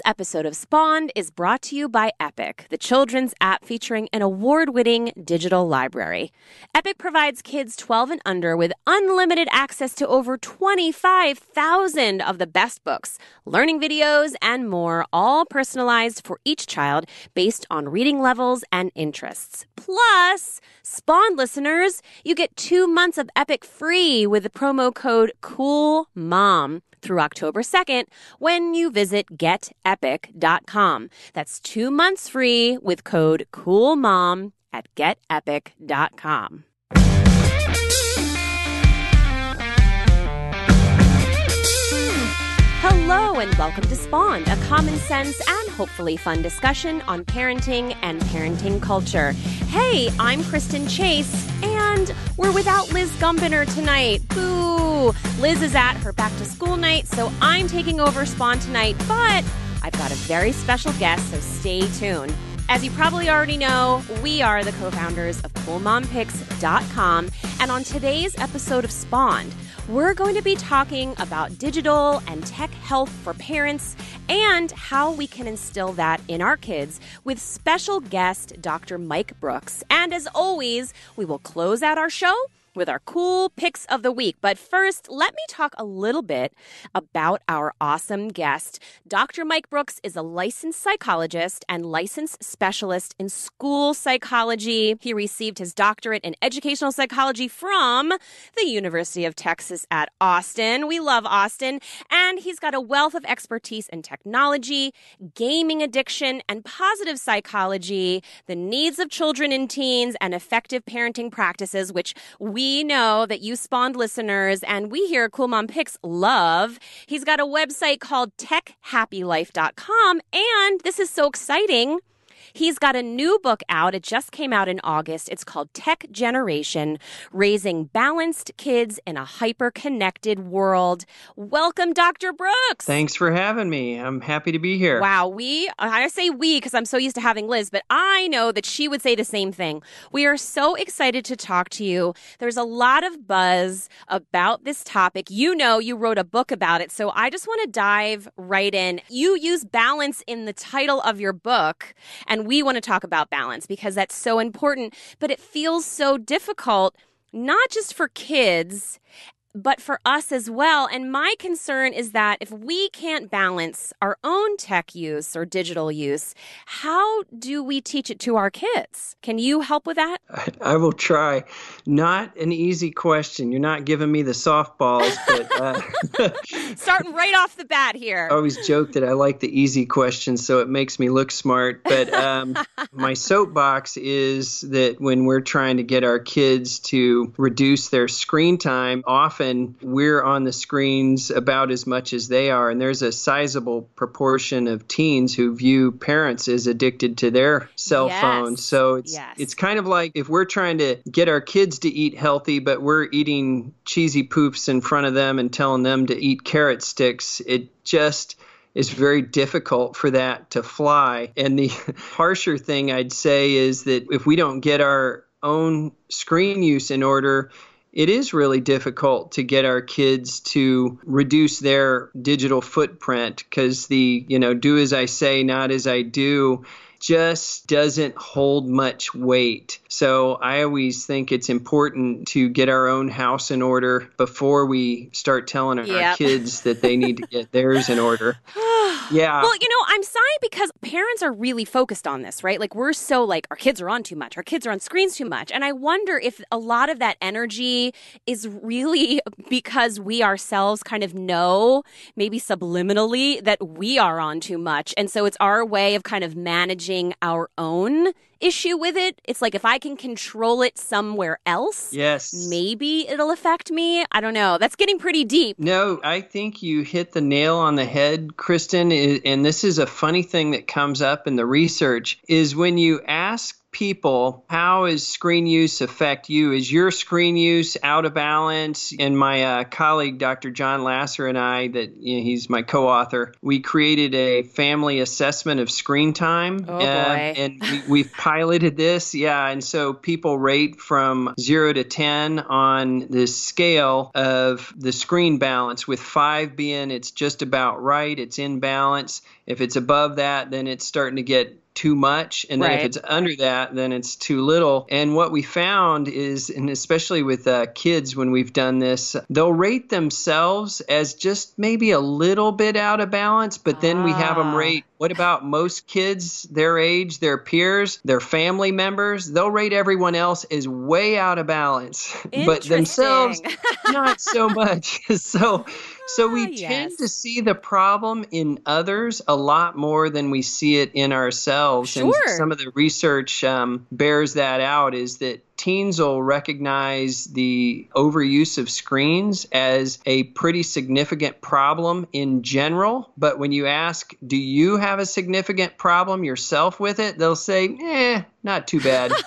This episode of Spawned is brought to you by Epic, the children's app featuring an award winning digital library. Epic provides kids 12 and under with unlimited access to over 25,000 of the best books, learning videos, and more, all personalized for each child based on reading levels and interests. Plus, Spawn listeners, you get two months of Epic free with the promo code COOLMOM through October 2nd when you visit getepic.com. That's two months free with code COOLMOM at getepic.com. Hello and welcome to Spawned, a common sense and hopefully fun discussion on parenting and parenting culture. Hey, I'm Kristen Chase, and we're without Liz Gumbinner tonight. Boo! Liz is at her back to school night, so I'm taking over Spawn tonight, but I've got a very special guest, so stay tuned. As you probably already know, we are the co founders of CoolMomPicks.com, and on today's episode of Spawned, we're going to be talking about digital and tech health for parents and how we can instill that in our kids with special guest Dr. Mike Brooks. And as always, we will close out our show with our cool picks of the week. But first, let me talk a little bit about our awesome guest. Dr. Mike Brooks is a licensed psychologist and licensed specialist in school psychology. He received his doctorate in educational psychology from the University of Texas at Austin. We love Austin. And he's got a wealth of expertise in technology, gaming addiction, and positive psychology, the needs of children and teens, and effective parenting practices, which we we know that you spawned listeners and we here at Cool Mom Picks love. He's got a website called techhappylife.com and this is so exciting He's got a new book out. It just came out in August. It's called Tech Generation Raising Balanced Kids in a Hyper Connected World. Welcome, Dr. Brooks. Thanks for having me. I'm happy to be here. Wow. We, I say we because I'm so used to having Liz, but I know that she would say the same thing. We are so excited to talk to you. There's a lot of buzz about this topic. You know, you wrote a book about it. So I just want to dive right in. You use balance in the title of your book. And and we want to talk about balance because that's so important, but it feels so difficult, not just for kids but for us as well. And my concern is that if we can't balance our own tech use or digital use, how do we teach it to our kids? Can you help with that? I, I will try. Not an easy question. You're not giving me the softballs, but uh, starting right off the bat here. I always joke that I like the easy questions, so it makes me look smart. But um, my soapbox is that when we're trying to get our kids to reduce their screen time, often often we're on the screens about as much as they are. And there's a sizable proportion of teens who view parents as addicted to their cell yes. phones. So it's yes. it's kind of like if we're trying to get our kids to eat healthy, but we're eating cheesy poofs in front of them and telling them to eat carrot sticks, it just is very difficult for that to fly. And the harsher thing I'd say is that if we don't get our own screen use in order, it is really difficult to get our kids to reduce their digital footprint because the, you know, do as I say, not as I do just doesn't hold much weight. So I always think it's important to get our own house in order before we start telling our kids that they need to get theirs in order. yeah. Well, you know, I'm sorry because parents are really focused on this, right? Like we're so like our kids are on too much, our kids are on screens too much. And I wonder if a lot of that energy is really because we ourselves kind of know, maybe subliminally, that we are on too much. And so it's our way of kind of managing managing our own issue with it. It's like if I can control it somewhere else, yes, maybe it'll affect me. I don't know. That's getting pretty deep. No, I think you hit the nail on the head, Kristen. And this is a funny thing that comes up in the research is when you ask people, how is screen use affect you? Is your screen use out of balance? And my uh, colleague, Dr. Jon Lasser, and I, that you know, he's my co-author, we created a family assessment of screen time, oh, uh, and we, we've piloted this. Yeah, and so people rate from zero to ten on this scale of the screen balance, with five being it's just about right, it's in balance. If it's above that, then it's starting to get too much and then right. if it's under that then it's too little and what we found is and especially with uh, kids when we've done this they'll rate themselves as just maybe a little bit out of balance but then ah. we have them ah. rate what about most kids their age their peers their family members they'll rate everyone else as way out of balance but themselves not so much so so we ah, tend to see the problem in others a lot more than we see it in ourselves. Sure. And some of the research um, bears that out is that teens will recognize the overuse of screens as a pretty significant problem in general. But when you ask, do you have a significant problem yourself with it? They'll say, eh, not too bad.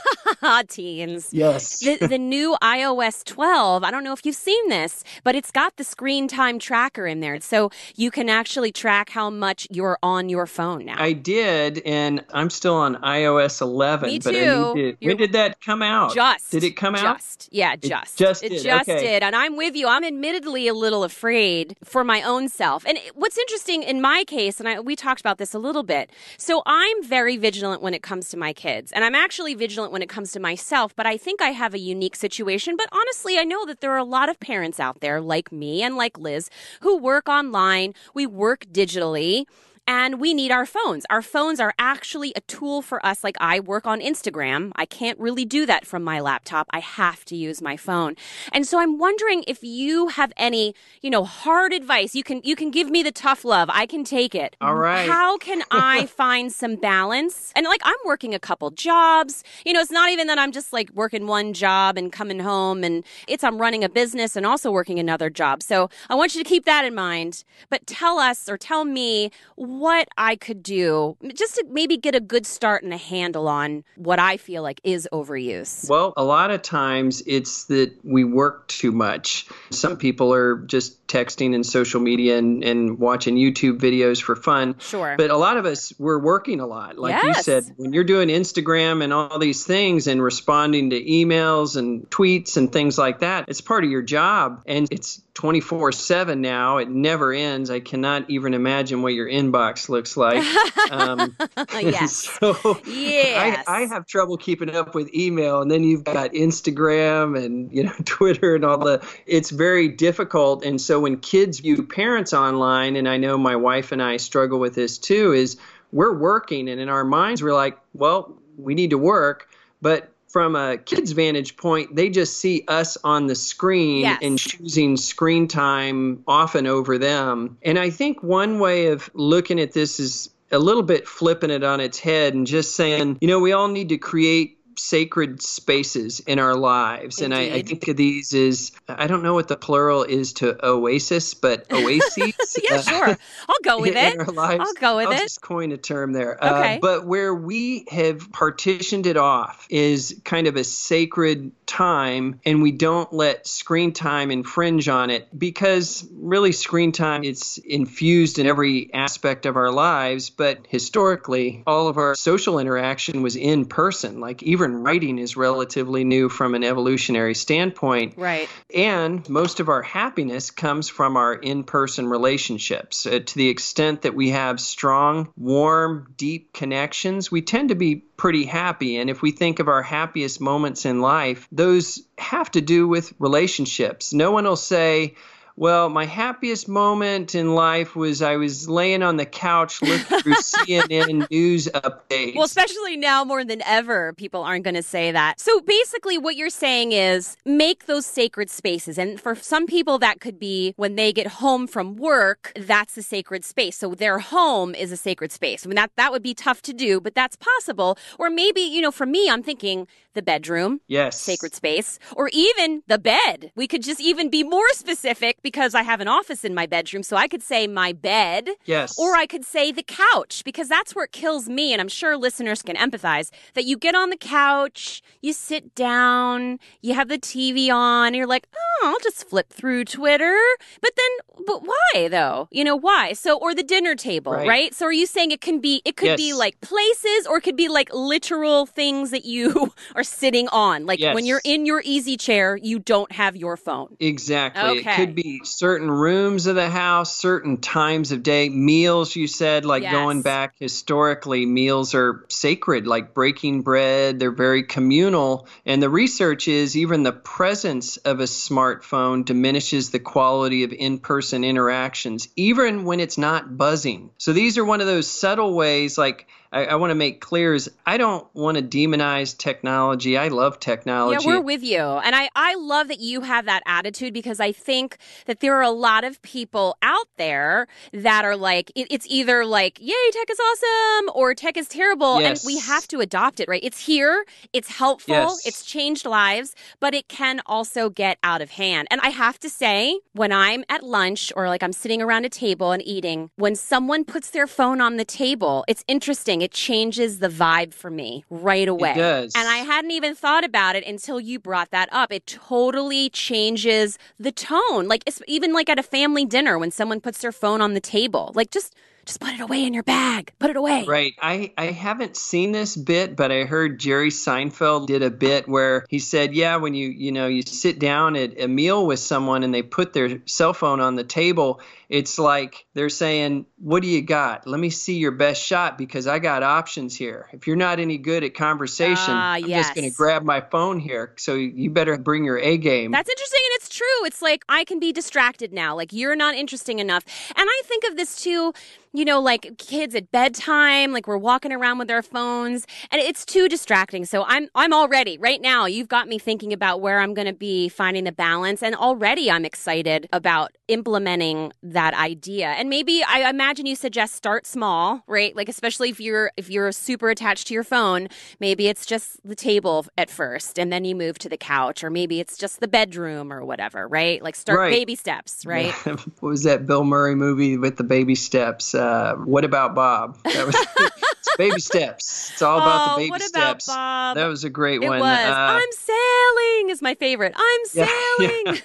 Ah, teens. Yes. the, the new iOS 12, I don't know if you've seen this, but it's got the screen time tracker in there. So you can actually track how much you're on your phone now. I did, and I'm still on iOS 11. Me too. When did that come out? Just. Did it come out? Just. Yeah, just. It just it did. just okay. did. And I'm with you. I'm admittedly a little afraid for my own self. And what's interesting in my case, and I, we talked about this a little bit. So I'm very vigilant when it comes to my kids. And I'm actually vigilant when it comes to myself, but I think I have a unique situation. But honestly, I know that there are a lot of parents out there like me and like Liz who work online. We work digitally and we need our phones. Our phones are actually a tool for us. Like I work on Instagram. I can't really do that from my laptop. I have to use my phone. And so I'm wondering if you have any, you know, hard advice. You can you can give me the tough love. I can take it. All right. How can I find some balance? And like I'm working a couple jobs. You know, it's not even that I'm just like working one job and coming home and it's I'm running a business and also working another job. So I want you to keep that in mind. But tell us or tell me what I could do just to maybe get a good start and a handle on what I feel like is overuse? Well, a lot of times it's that we work too much. Some people are just texting and social media and, and watching YouTube videos for fun. Sure. But a lot of us, we're working a lot. Like yes. you said, when you're doing Instagram and all these things and responding to emails and tweets and things like that, it's part of your job. And it's 24 7 now. It never ends. I cannot even imagine what your inbox looks like. Um, yes. so yes. I, I, have trouble keeping up with email. And then you've got Instagram and, you know, Twitter and all the, it's very difficult. And so when kids view parents online, and I know my wife and I struggle with this too, is we're working and in our minds we're like, well, we need to work. But from a kid's vantage point, they just see us on the screen yes. and choosing screen time often over them. And I think one way of looking at this is a little bit flipping it on its head and just saying, you know, we all need to create sacred spaces in our lives. Indeed. And I, I, think of these as I don't know what the plural is to oasis, but oases. yeah, uh, sure. I'll go with it. In our lives. I'll go with I'll it. just coin a term there. Okay. Uh, but where we have partitioned it off is kind of a sacred time, and we don't let screen time infringe on it because really screen time it's infused in every aspect of our lives. But historically, all of our social interaction was in person. Like even even writing is relatively new from an evolutionary standpoint. Right. And most of our happiness comes from our in person relationships. Uh, to the extent that we have strong, warm, deep connections, we tend to be pretty happy. And if we think of our happiest moments in life, those have to do with relationships. No one will say, well, my happiest moment in life was I was laying on the couch looking through CNN news updates. Well, especially now more than ever, people aren't going to say that. So basically, what you're saying is make those sacred spaces. And for some people, that could be when they get home from work, that's a sacred space. So their home is a sacred space. I mean, that, that would be tough to do, but that's possible. Or maybe, you know, for me, I'm thinking the bedroom, Yes. sacred space, or even the bed. We could just even be more specific because I have an office in my bedroom. So I could say my bed, Yes. or I could say the couch because that's where it kills me. And I'm sure listeners can empathize that you get on the couch, you sit down, you have the TV on, and you're like, oh, I'll just flip through Twitter. But then, but why though? You know, why? So, or the dinner table, Right. right? So are you saying it can be, it could be like places or it could be like literal things that you are sitting on? Like when you're in your easy chair, you don't have your phone. Exactly. Okay. It could be certain rooms of the house, certain times of day, meals, you said, like going back historically, meals are sacred, like breaking bread. They're very communal. And the research is even the presence of a smartphone diminishes the quality of in person interactions, even when it's not buzzing. So these are one of those subtle ways, like, I, I want to make clear is I don't want to demonize technology. I love technology. Yeah, we're with you. And I, I love that you have that attitude because I think that there are a lot of people out there that are like, it, it's either like, yay, tech is awesome or tech is terrible. Yes. And we have to adopt it, right? It's here, it's helpful, Yes. it's changed lives, but it can also get out of hand. And I have to say, when I'm at lunch or like I'm sitting around a table and eating, when someone puts their phone on the table, it's interesting. It changes the vibe for me right away. does. And I hadn't even thought about it until you brought that up. It totally changes the tone. Like it's even like at a family dinner when someone puts their phone on the table. Like just just put it away in your bag. Put it away. Right. I, I haven't seen this bit, but I heard Jerry Seinfeld did a bit where he said, yeah, when you, you know, you sit down at a meal with someone and they put their cell phone on the table, it's like they're saying, what do you got? Let me see your best shot because I got options here. If you're not any good at conversation, Ah, I'm yes. just going to grab my phone here. So you better bring your A game. That's interesting and it's true. It's like I can be distracted now. Like you're not interesting enough. And I think of this too, you know, like kids at bedtime, like we're walking around with our phones and it's too distracting. So I'm I'm already right now, you've got me thinking about where I'm going to be finding the balance and already I'm excited about implementing that idea. And maybe I imagine you suggest start small, right? Like especially if you're if you're super attached to your phone, maybe it's just the table at first and then you move to the couch or maybe it's just the bedroom or whatever, right? Like start Right. baby steps, right? what was that Bill Murray movie with the baby steps? Uh, what about Bob? That was baby steps. It's all about Oh, the baby what about steps. Bob? That was a great It one. was. Uh, I'm sailing is my favorite. I'm yeah, sailing.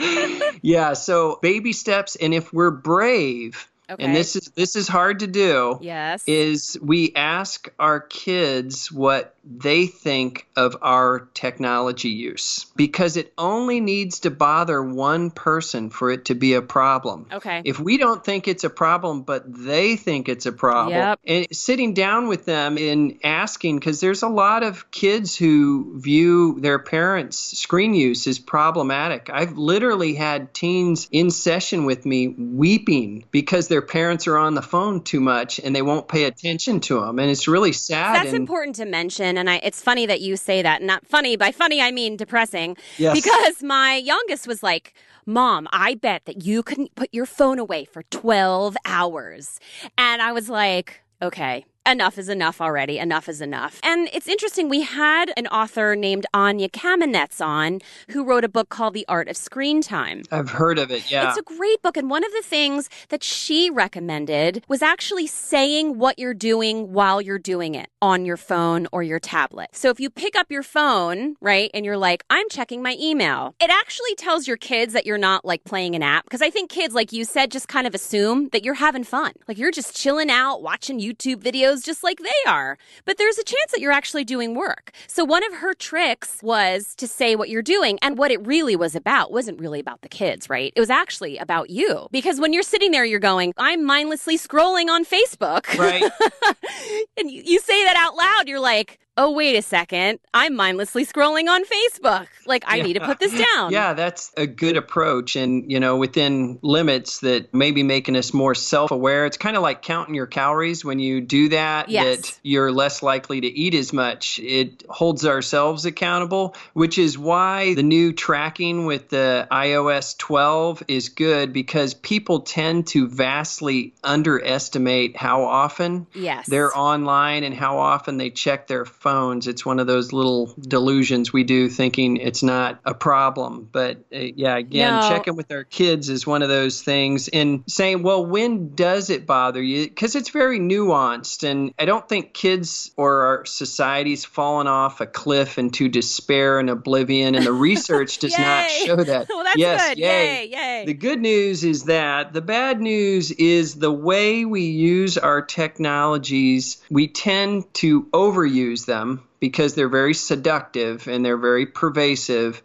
yeah. yeah, so baby steps and if we're brave, Okay. and this is this is hard to do, yes. is we ask our kids what they think of our technology use because it only needs to bother one person for it to be a problem. okay. If we don't think it's a problem, but they think it's a problem, Yep. and sitting down with them and asking, because there's a lot of kids who view their parents' screen use as problematic. I've literally had teens in session with me weeping because their parents are on the phone too much and they won't pay attention to them, and it's really sad. That's and, important to mention, and I, it's funny that you say that. Not funny by funny, I mean depressing. Yes. Because my youngest was like, "Mom, I bet that you couldn't put your phone away for twelve hours," and I was like, "Okay." Enough is enough already. Enough is enough. And it's interesting. We had an author named Anya Kamenetz on who wrote a book called The Art of Screen Time. I've heard of it. Yeah. It's a great book. And one of the things that she recommended was actually saying what you're doing while you're doing it on your phone or your tablet. So if you pick up your phone, right, and you're like, I'm checking my email, it actually tells your kids that you're not like playing an app. Because I think kids, like you said, just kind of assume that you're having fun. Like you're just chilling out, watching YouTube videos just like they are. But there's a chance that you're actually doing work. So one of her tricks was to say what you're doing. And what it really was about wasn't really about the kids, right? It was actually about you. Because when you're sitting there, you're going, I'm mindlessly scrolling on Facebook. Right. and you, you say that out loud, you're like, oh, wait a second. I'm mindlessly scrolling on Facebook. Like, I need to put this down. Yeah, that's a good approach. And, you know, within limits that maybe making us more self aware. It's kind of like counting your calories. When you do that, Yes. that you're less likely to eat as much. It holds ourselves accountable, which is why the new tracking with the iOS 12 is good because people tend to vastly underestimate how often Yes. they're online and how often they check their phone phones. It's one of those little delusions we do thinking it's not a problem. But uh, yeah, again, No. checking with our kids is one of those things and saying, well, when does it bother you? Because it's very nuanced. And I don't think kids or our society's fallen off a cliff into despair and oblivion. And the research does not show that. well, that's yes, good. yay. Yay, yay. The good news is that. The bad news is the way we use our technologies, we tend to overuse them because they're very seductive and they're very pervasive.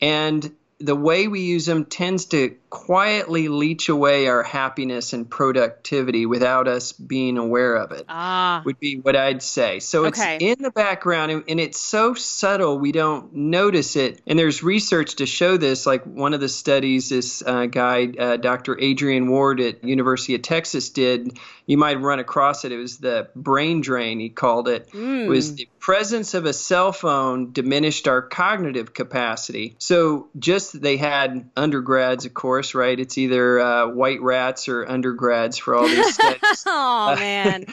And the way we use them tends to quietly leech away our happiness and productivity without us being aware of it ah, would be what I'd say. So Okay. it's in the background and, it's so subtle we don't notice it. And there's research to show this. Like one of the studies this uh, guy, uh, Dr. Adrian Ward at University of Texas did. You might run across it. It was the brain drain. He called it. Mm. Was the presence of a cell phone diminished our cognitive capacity. So just they had undergrads, of course, right? It's either uh, white rats or undergrads for all these studies. oh man.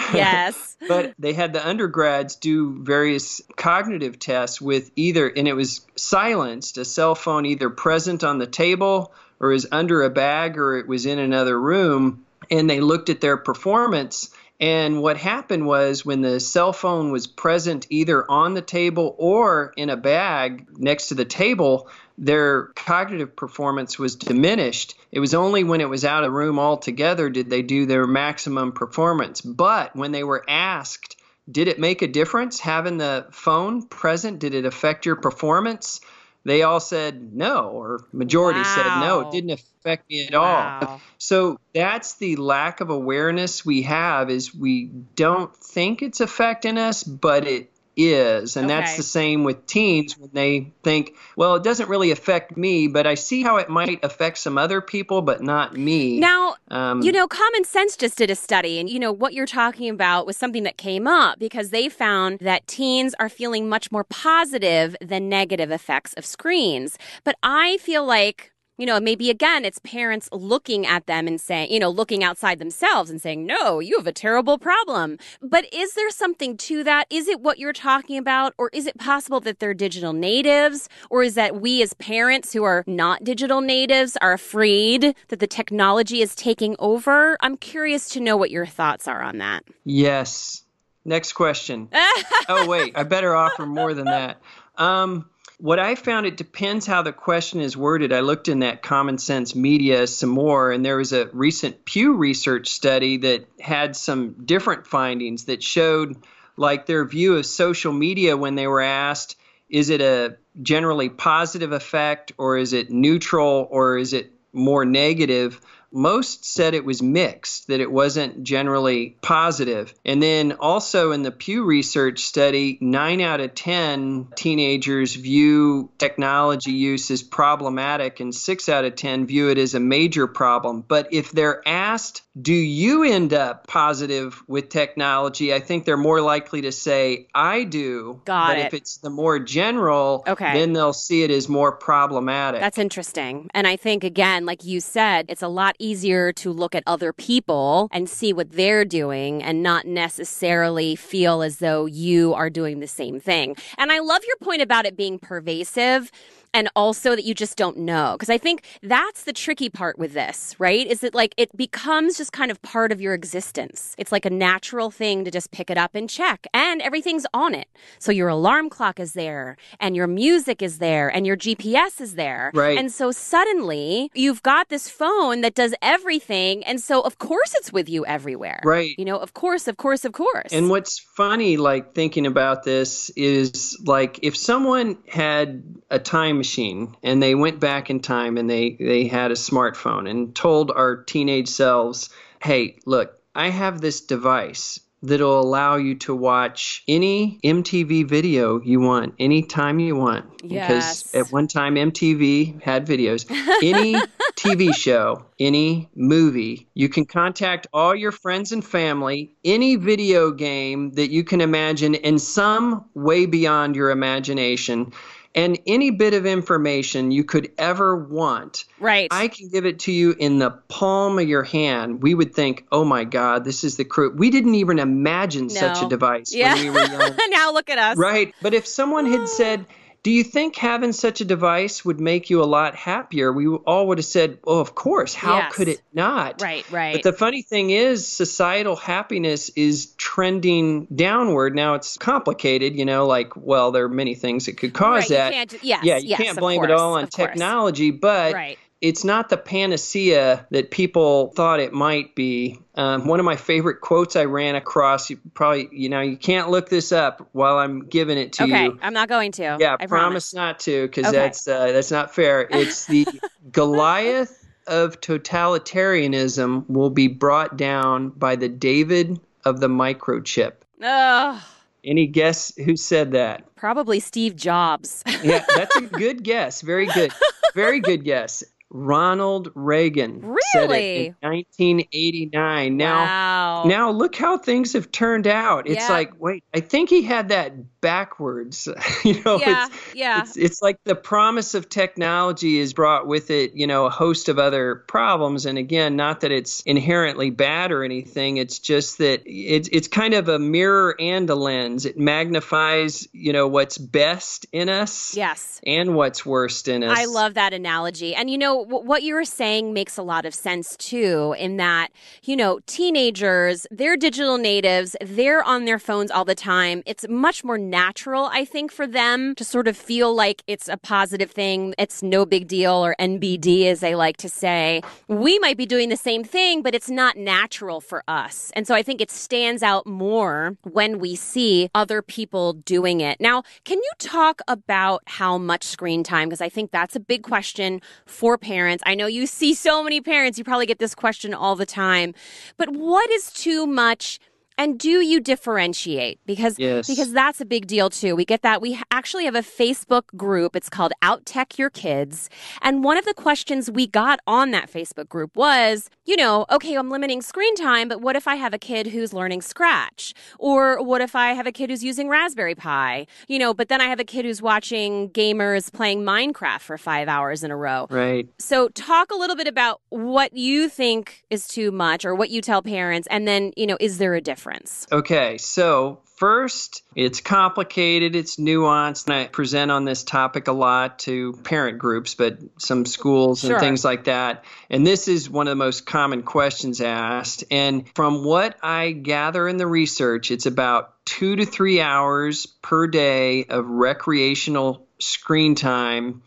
yes. but they had the undergrads do various cognitive tests with either, and it was silenced, a cell phone either present on the table or is under a bag or it was in another room. And they looked at their performance. And what happened was when the cell phone was present either on the table or in a bag next to the table, their cognitive performance was diminished. It was only when it was out of the room altogether did they do their maximum performance. But when they were asked, did it make a difference having the phone present? Did it affect your performance? They all said no, or majority said no, it didn't affect me at all. So that's the lack of awareness we have is we don't think it's affecting us, but it is. And that's the same with teens when they think, well, it doesn't really affect me, but I see how it might affect some other people, but not me. Now, um, You know, Common Sense just did a study, and you know, what you're talking about was something that came up because they found that teens are feeling much more positive than negative effects of screens. But I feel like, you know, maybe again, it's parents looking at them and saying, you know, looking outside themselves and saying, no, you have a terrible problem. But is there something to that? Is it what you're talking about? Or is it possible that they're digital natives? Or is that we as parents who are not digital natives are afraid that the technology is taking over? I'm curious to know what your thoughts are on that. Yes. Next question. oh, wait, I better offer more than that. Um, what I found, it depends how the question is worded. I looked in that Common Sense Media some more, and there was a recent Pew Research study that had some different findings that showed, like, their view of social media when they were asked, is it a generally positive effect, or is it neutral, or is it more negative? Most said it was mixed, that it wasn't generally positive. And then also in the Pew Research study, nine out of 10 teenagers view technology use as problematic, and six out of 10 view it as a major problem. But if they're asked, do you end up positive with technology? I think they're more likely to say, I do. Got but it. if it's the more general, Okay. then they'll see it as more problematic. That's interesting. And I think, again, like you said, it's a lot easier to look at other people and see what they're doing and not necessarily feel as though you are doing the same thing. And I love your point about it being pervasive. And also that you just don't know. Because I think that's the tricky part with this, right? Is that like it becomes just kind of part of your existence. It's like a natural thing to just pick it up and check, and everything's on it. So your alarm clock is there, and your music is there, and your GPS is there. Right. And so suddenly you've got this phone that does everything. And so, of course, it's with you everywhere. Right. You know, of course, of course, of course. And what's funny, like thinking about this, is like if someone had a time machine and they went back in time and they, they had a smartphone and told our teenage selves, hey, look, I have this device that'll allow you to watch any MTV video you want, anytime you want. Yes. Because at one time, MTV had videos. Any TV show, any movie, you can contact all your friends and family, any video game that you can imagine, and some way beyond your imagination. And any bit of information you could ever want, right? I can give it to you in the palm of your hand. We would think, "Oh my God, this is the crew." We didn't even imagine no. such a device yeah. when we were young. now look at us, right? But if someone had ah. said do you think having such a device would make you a lot happier? We all would have said, "Oh, of course. How yes. could it not?" Right, right. But the funny thing is, societal happiness is trending downward. Now it's complicated, you know. Like, well, there are many things that could cause right, that. Yes, yeah, you yes, can't blame course, it all on technology, but right it's not the panacea that people thought it might be. Um, one of my favorite quotes I ran across, you probably, you know, you can't look this up while I'm giving it to okay, you. Okay, I'm not going to. Yeah, I promise, promise not to, because okay. that's uh, that's not fair. It's the Goliath of totalitarianism will be brought down by the David of the microchip. Ugh. Any guess who said that? Probably Steve Jobs. yeah, that's a good guess. Very good. Very good guess. Ronald Reagan really? said it in 1989. Now, wow. now look how things have turned out. It's yeah. like, wait, I think he had that backwards. you know, yeah, it's, yeah. It's, it's like the promise of technology has brought with it, you know, a host of other problems. And again, not that it's inherently bad or anything. It's just that it's it's kind of a mirror and a lens. It magnifies, you know, what's best in us. Yes. And what's worst in us. I love that analogy. And you know, what you were saying makes a lot of sense too, in that, you know, teenagers, they're digital natives, they're on their phones all the time. It's much more natural, I think, for them to sort of feel like it's a positive thing. It's no big deal, or NBD, as they like to say. We might be doing the same thing, but it's not natural for us. And so I think it stands out more when we see other people doing it. Now, can you talk about how much screen time? Because I think that's a big question for parents. I know you see so many parents, you probably get this question all the time. But what is too much and do you differentiate? Because yes. because that's a big deal too. We get that. We actually have a Facebook group. It's called Out Tech Your Kids. And one of the questions we got on that Facebook group was, you know, okay, I'm limiting screen time, but what if I have a kid who's learning Scratch? Or what if I have a kid who's using Raspberry Pi? You know, but then I have a kid who's watching gamers playing Minecraft for five hours in a row. Right. So talk a little bit about what you think is too much or what you tell parents, and then, you know, is there a difference? Difference? Okay, so first, it's complicated, it's nuanced, and I present on this topic a lot to parent groups, but some schools sure. and things like that. And this is one of the most common questions asked. And from what I gather in the research, it's about two to three hours per day of recreational screen time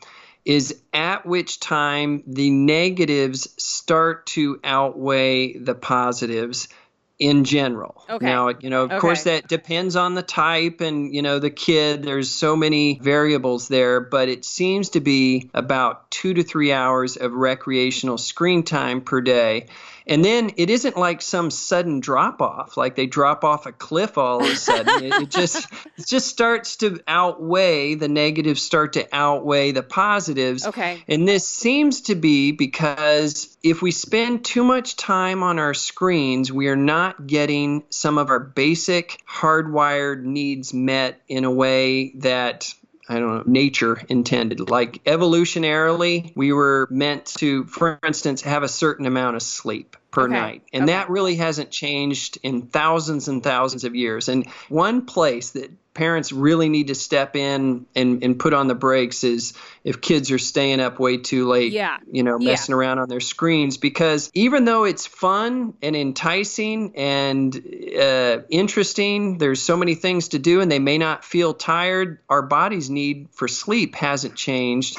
is at which time the negatives start to outweigh the positives in general. Okay. Now, you know, of okay. course, that depends on the type and, you know, the kid. There's so many variables there, but it seems to be about two to three hours of recreational screen time per day. And then it isn't like some sudden drop off, like they drop off a cliff all of a sudden. it, it, just it just starts to outweigh the negatives, start to outweigh the positives. Okay. And this seems to be because if we spend too much time on our screens, we are not getting some of our basic hardwired needs met in a way that I don't know, nature intended. Like evolutionarily, we were meant to, for instance, have a certain amount of sleep per okay. night. And okay. that really hasn't changed in thousands and thousands of years. And one place that parents really need to step in and, and put on the brakes is if kids are staying up way too late, yeah. you know, messing yeah. around on their screens. Because even though it's fun and enticing and uh, interesting, there's so many things to do and they may not feel tired, our body's need for sleep hasn't changed.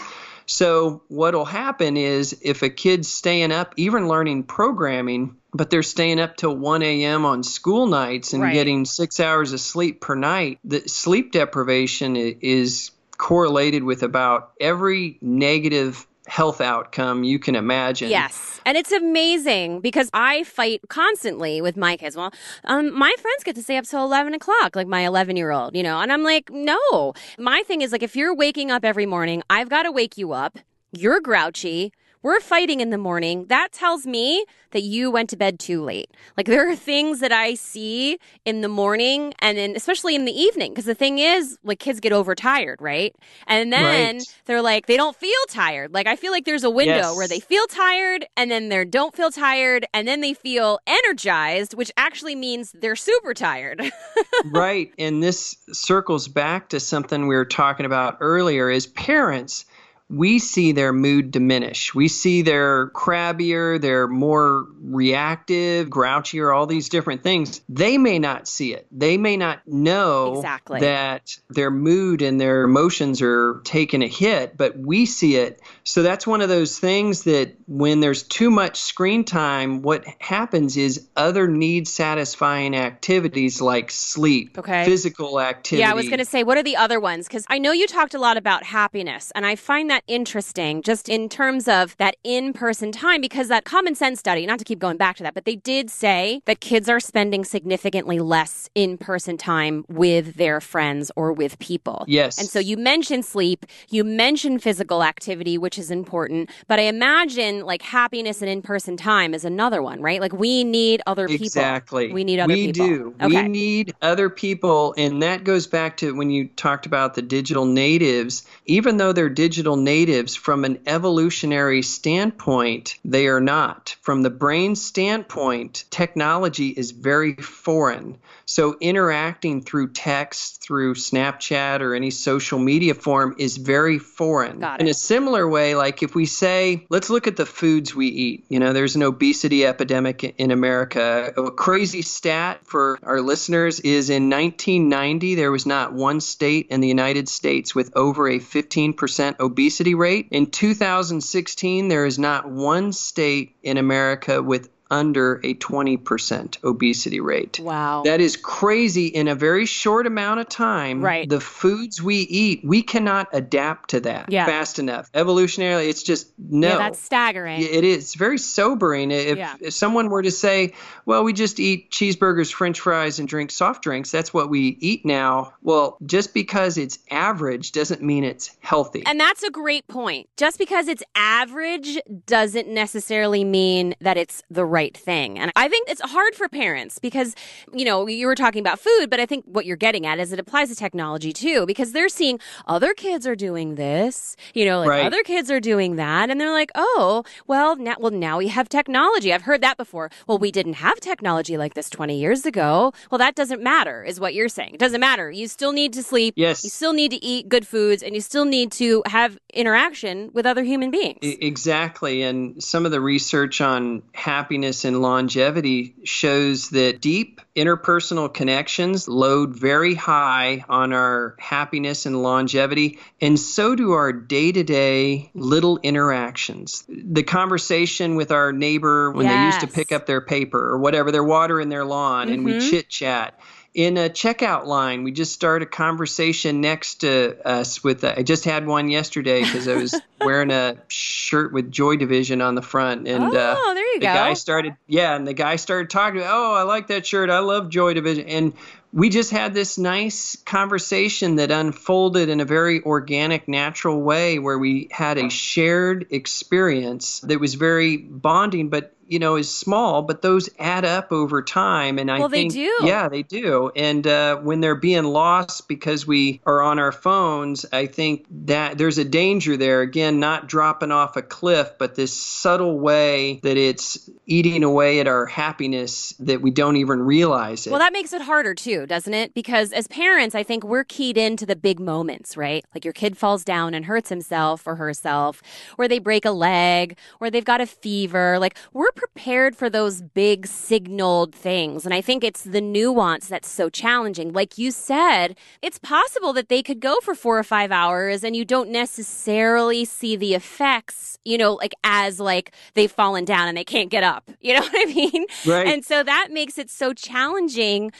So, what'll happen is if a kid's staying up, even learning programming, but they're staying up till 1 a.m. on school nights and right. getting six hours of sleep per night, the sleep deprivation is correlated with about every negative health outcome you can imagine. Yes. And it's amazing because I fight constantly with my kids. Well, um, my friends get to stay up till 11 o'clock, like my 11 year old, you know, and I'm like, no. My thing is like, if you're waking up every morning, I've got to wake you up. You're grouchy we're fighting in the morning, that tells me that you went to bed too late. Like there are things that I see in the morning and then especially in the evening. Because the thing is, like kids get overtired, right? And then right. they're like, they don't feel tired. Like I feel like there's a window yes. where they feel tired and then they don't feel tired and then they feel energized, which actually means they're super tired. right. And this circles back to something we were talking about earlier is parents we see their mood diminish. We see they're crabbier, they're more reactive, grouchier, all these different things. They may not see it. They may not know exactly. that their mood and their emotions are taking a hit, but we see it. So that's one of those things that when there's too much screen time, what happens is other need satisfying activities like sleep, okay. physical activity. Yeah, I was going to say, what are the other ones? Because I know you talked a lot about happiness, and I find that interesting just in terms of that in person time because that common sense study, not to keep going back to that, but they did say that kids are spending significantly less in person time with their friends or with people. Yes. And so you mentioned sleep, you mentioned physical activity, which is important, but I imagine like happiness and in person time is another one, right? Like we need other people. Exactly. We need other we people. We do. Okay. We need other people. And that goes back to when you talked about the digital natives, even though they're digital natives from an evolutionary standpoint, they are not. From the brain standpoint, technology is very foreign. So interacting through text, through Snapchat or any social media form is very foreign. In a similar way, like if we say, let's look at the foods we eat. You know, there's an obesity epidemic in America. A crazy stat for our listeners is in 1990, there was not one state in the United States with over a 15% obesity rate. In 2016, there is not one state in America with under a 20% obesity rate. Wow. That is crazy in a very short amount of time. Right. The foods we eat, we cannot adapt to that yeah. fast enough. Evolutionarily, it's just no. Yeah, that's staggering. It is it's very sobering. If, yeah. if someone were to say, well, we just eat cheeseburgers, french fries, and drink soft drinks, that's what we eat now. Well, just because it's average doesn't mean it's healthy. And that's a great point. Just because it's average doesn't necessarily mean that it's the right thing. And I think it's hard for parents because, you know, you were talking about food, but I think what you're getting at is it applies to technology too, because they're seeing other kids are doing this, you know, like right. other kids are doing that. And they're like, oh, well, now, well, now we have technology. I've heard that before. Well, we didn't have technology like this 20 years ago. Well, that doesn't matter, is what you're saying. It doesn't matter. You still need to sleep. Yes. You still need to eat good foods and you still need to have interaction with other human beings. Exactly. And some of the research on happiness happiness and longevity shows that deep interpersonal connections load very high on our happiness and longevity, and so do our day to day little interactions. The conversation with our neighbor when yes. they used to pick up their paper or whatever, their water in their lawn, mm-hmm. and we mm-hmm. chit chat in a checkout line. We just started a conversation next to us with. Uh, I just had one yesterday because I was wearing a shirt with Joy Division on the front, and oh, uh, there you the go. guy started, yeah, and the guy started talking. Oh, I like that shirt. I love Joy Division, and we just had this nice conversation that unfolded in a very organic, natural way where we had a shared experience that was very bonding, but you know is small, but those add up over time. And I well, think, they do. yeah, they do. And uh, when they're being lost because we are on our phones, I think that there's a danger there. Again, not dropping off a cliff, but this subtle way that it's eating away at our happiness that we don't even realize it. Well, that makes it harder too, doesn't it? Because as parents, I think we're keyed into the big moments, right? Like your kid falls down and hurts himself or herself, or they break a leg, or they've got a fever. Like we're prepared for those big signaled things. And I think it's the nuance that's so challenging. Like you said, it's possible that they could go for four or five hours and you don't necessarily see the effects, you know, like as like they've fallen down and they can't get up. You know what I mean? Right. And so that makes it so challenging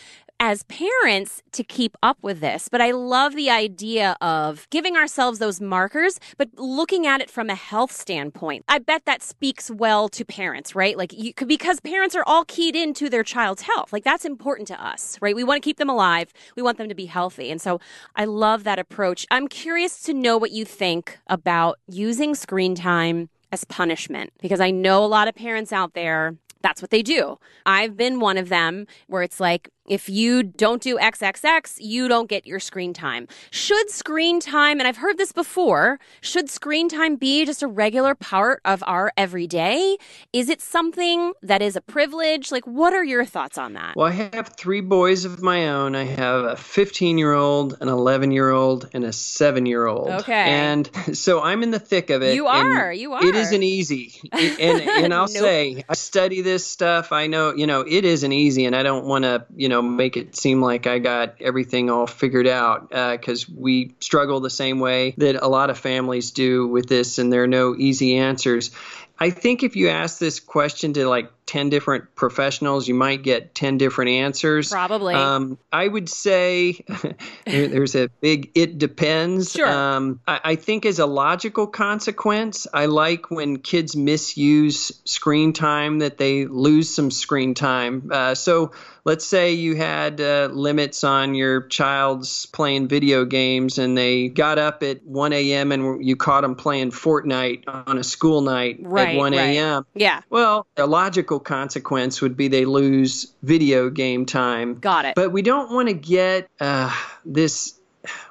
as parents to keep up with this. But I love the idea of giving ourselves those markers, but looking at it from a health standpoint. I bet that speaks well to parents, right? Like, you, because parents are all keyed into their child's health. Like, that's important to us, right? We want to keep them alive, we want them to be healthy. And so I love that approach. I'm curious to know what you think about using screen time as punishment because I know a lot of parents out there that's what they do. I've been one of them where it's like, if you don't do XXX, you don't get your screen time. Should screen time, and I've heard this before, should screen time be just a regular part of our everyday? Is it something that is a privilege? Like, what are your thoughts on that? Well, I have three boys of my own. I have a 15 year old, an 11 year old, and a seven year old. Okay. And so I'm in the thick of it. You are. You are. It isn't easy. and, and I'll Nope. say, I study this stuff. I know, you know, it isn't easy. And I don't want to, you know, make it seem like I got everything all figured out uh, because we struggle the same way that a lot of families do with this, and there are no easy answers. I think if you ask this question to like 10 different professionals, you might get 10 different answers. Probably. Um, I would say there- there's a big it depends. Sure. Um, I, I think as a logical consequence, I like when kids misuse screen time that they lose some screen time. Uh, so let's say you had uh, limits on your child's playing video games and they got up at 1 a.m. and you caught them playing Fortnite on a school night Right, at 1 right. a.m. yeah. Well, a logical consequence would be they lose video game time. Got it. But we don't want to get uh, this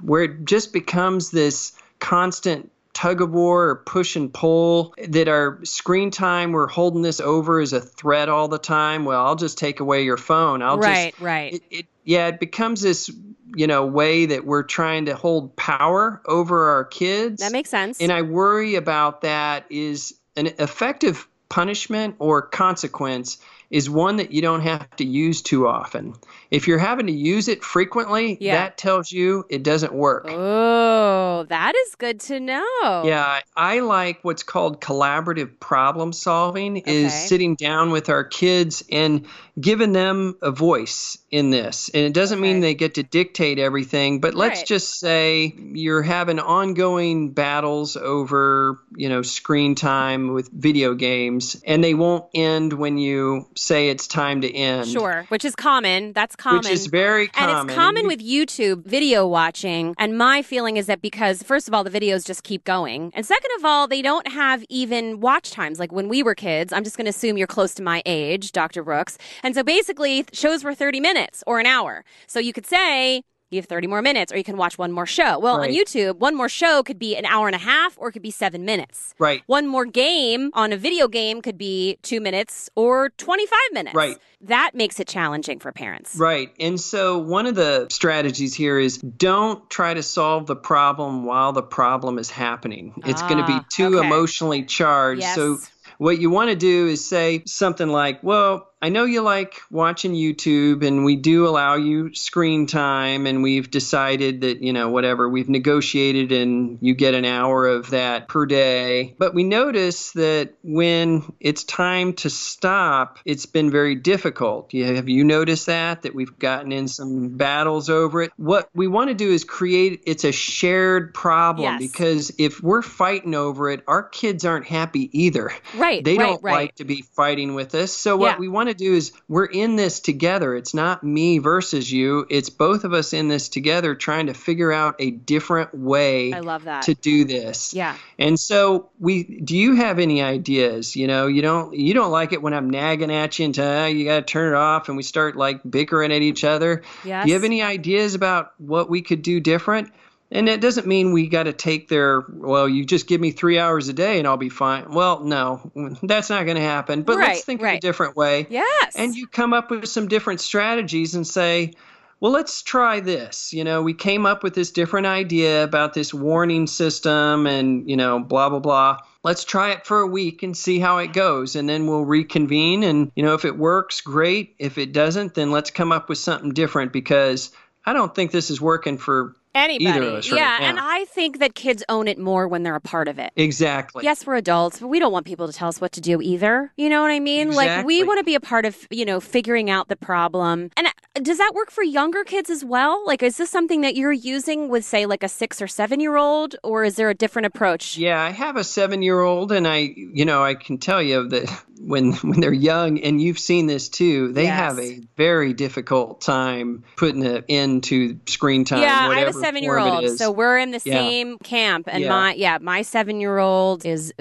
where it just becomes this constant tug of war or push and pull that our screen time we're holding this over as a threat all the time well i'll just take away your phone i'll right, just right. it, it yeah it becomes this you know way that we're trying to hold power over our kids that makes sense. and I worry about that is an effective punishment or consequence is one that you don't have to use too often. If you're having to use it frequently, Yeah. that tells you it doesn't work. oh, that is good to know. Yeah, I- like what's called collaborative problem solving is sitting down with our kids and giving them a voice in this. And it doesn't mean they get to dictate everything, but let's Right. just say you're having ongoing battles over, you know, screen time with video games and they won't end when you say it's time to end. Sure, which is common. That's common. Which is very common. And it's common with YouTube video watching. And my feeling is that because, first of all, the videos just keep going. And second of all, they don't have even watch times. Like when we were kids, I'm just going to assume you're close to my age, Dr. Brooks. And so basically, shows were 30 minutes or an hour. So you could say, you have 30 more minutes, or you can watch one more show. Well, on YouTube, one more show could be an hour and a half, or it could be seven minutes. Right. One more game on a video game could be two minutes or 25 minutes. Right. That makes it challenging for parents. Right. And so one of the strategies here is don't try to solve the problem while the problem is happening. It's going to be Ah, too okay. emotionally charged. Yes. So what you want to do is say something like, well, I know you like watching YouTube and we do allow you screen time and we've decided that, you know, whatever, we've negotiated and you get an hour of that per day. But we notice that when it's time to stop, it's been very difficult. You, have you noticed that? That we've gotten in some battles over it? What we want to do is create it's a shared problem Yes. because if we're fighting over it, our kids aren't happy either. Right. They right, don't right. like to be fighting with us. So what Yeah. we want to do is we're in this together. It's not me versus you. It's both of us in this together trying to figure out a different way I love that. to do this. yeah. And so we do you have any ideas? You know, you don't you don't like it when I'm nagging at you and tell you, ah, you got to turn it off and we start like bickering at each other. Yes. Do you have any ideas about what we could do different? And that doesn't mean we got to take their, well, you just give me three hours a day and I'll be fine. Well, no, that's not going to happen. But Right, let's think of a different way. Yes. And you come up with some different strategies and say, well, let's try this. You know, we came up with this different idea about this warning system and, you know, blah, blah, blah. Let's try it for a week and see how it goes. And then we'll reconvene. And, you know, if it works, great. If it doesn't, then let's come up with something different because I don't think this is working for Anybody. either of us right yeah. And I think that kids own it more when they're a part of it. exactly. Yes, we're adults, but we don't want people to tell us what to do either. You know what I mean? Like we want to be a part of, you know, figuring out the problem. And uh, does that work for younger kids as well? Like is this something that you're using with say like a 6 or 7 year old or is there a different approach? Yeah, I have a seven year old, and I, you know, I can tell you that when when they're young, and you've seen this too, they Yes. have a very difficult time putting an end to screen time. yeah, I have a seven year old, so we're in the Yeah. same camp. And Yeah. my yeah, my seven year old is,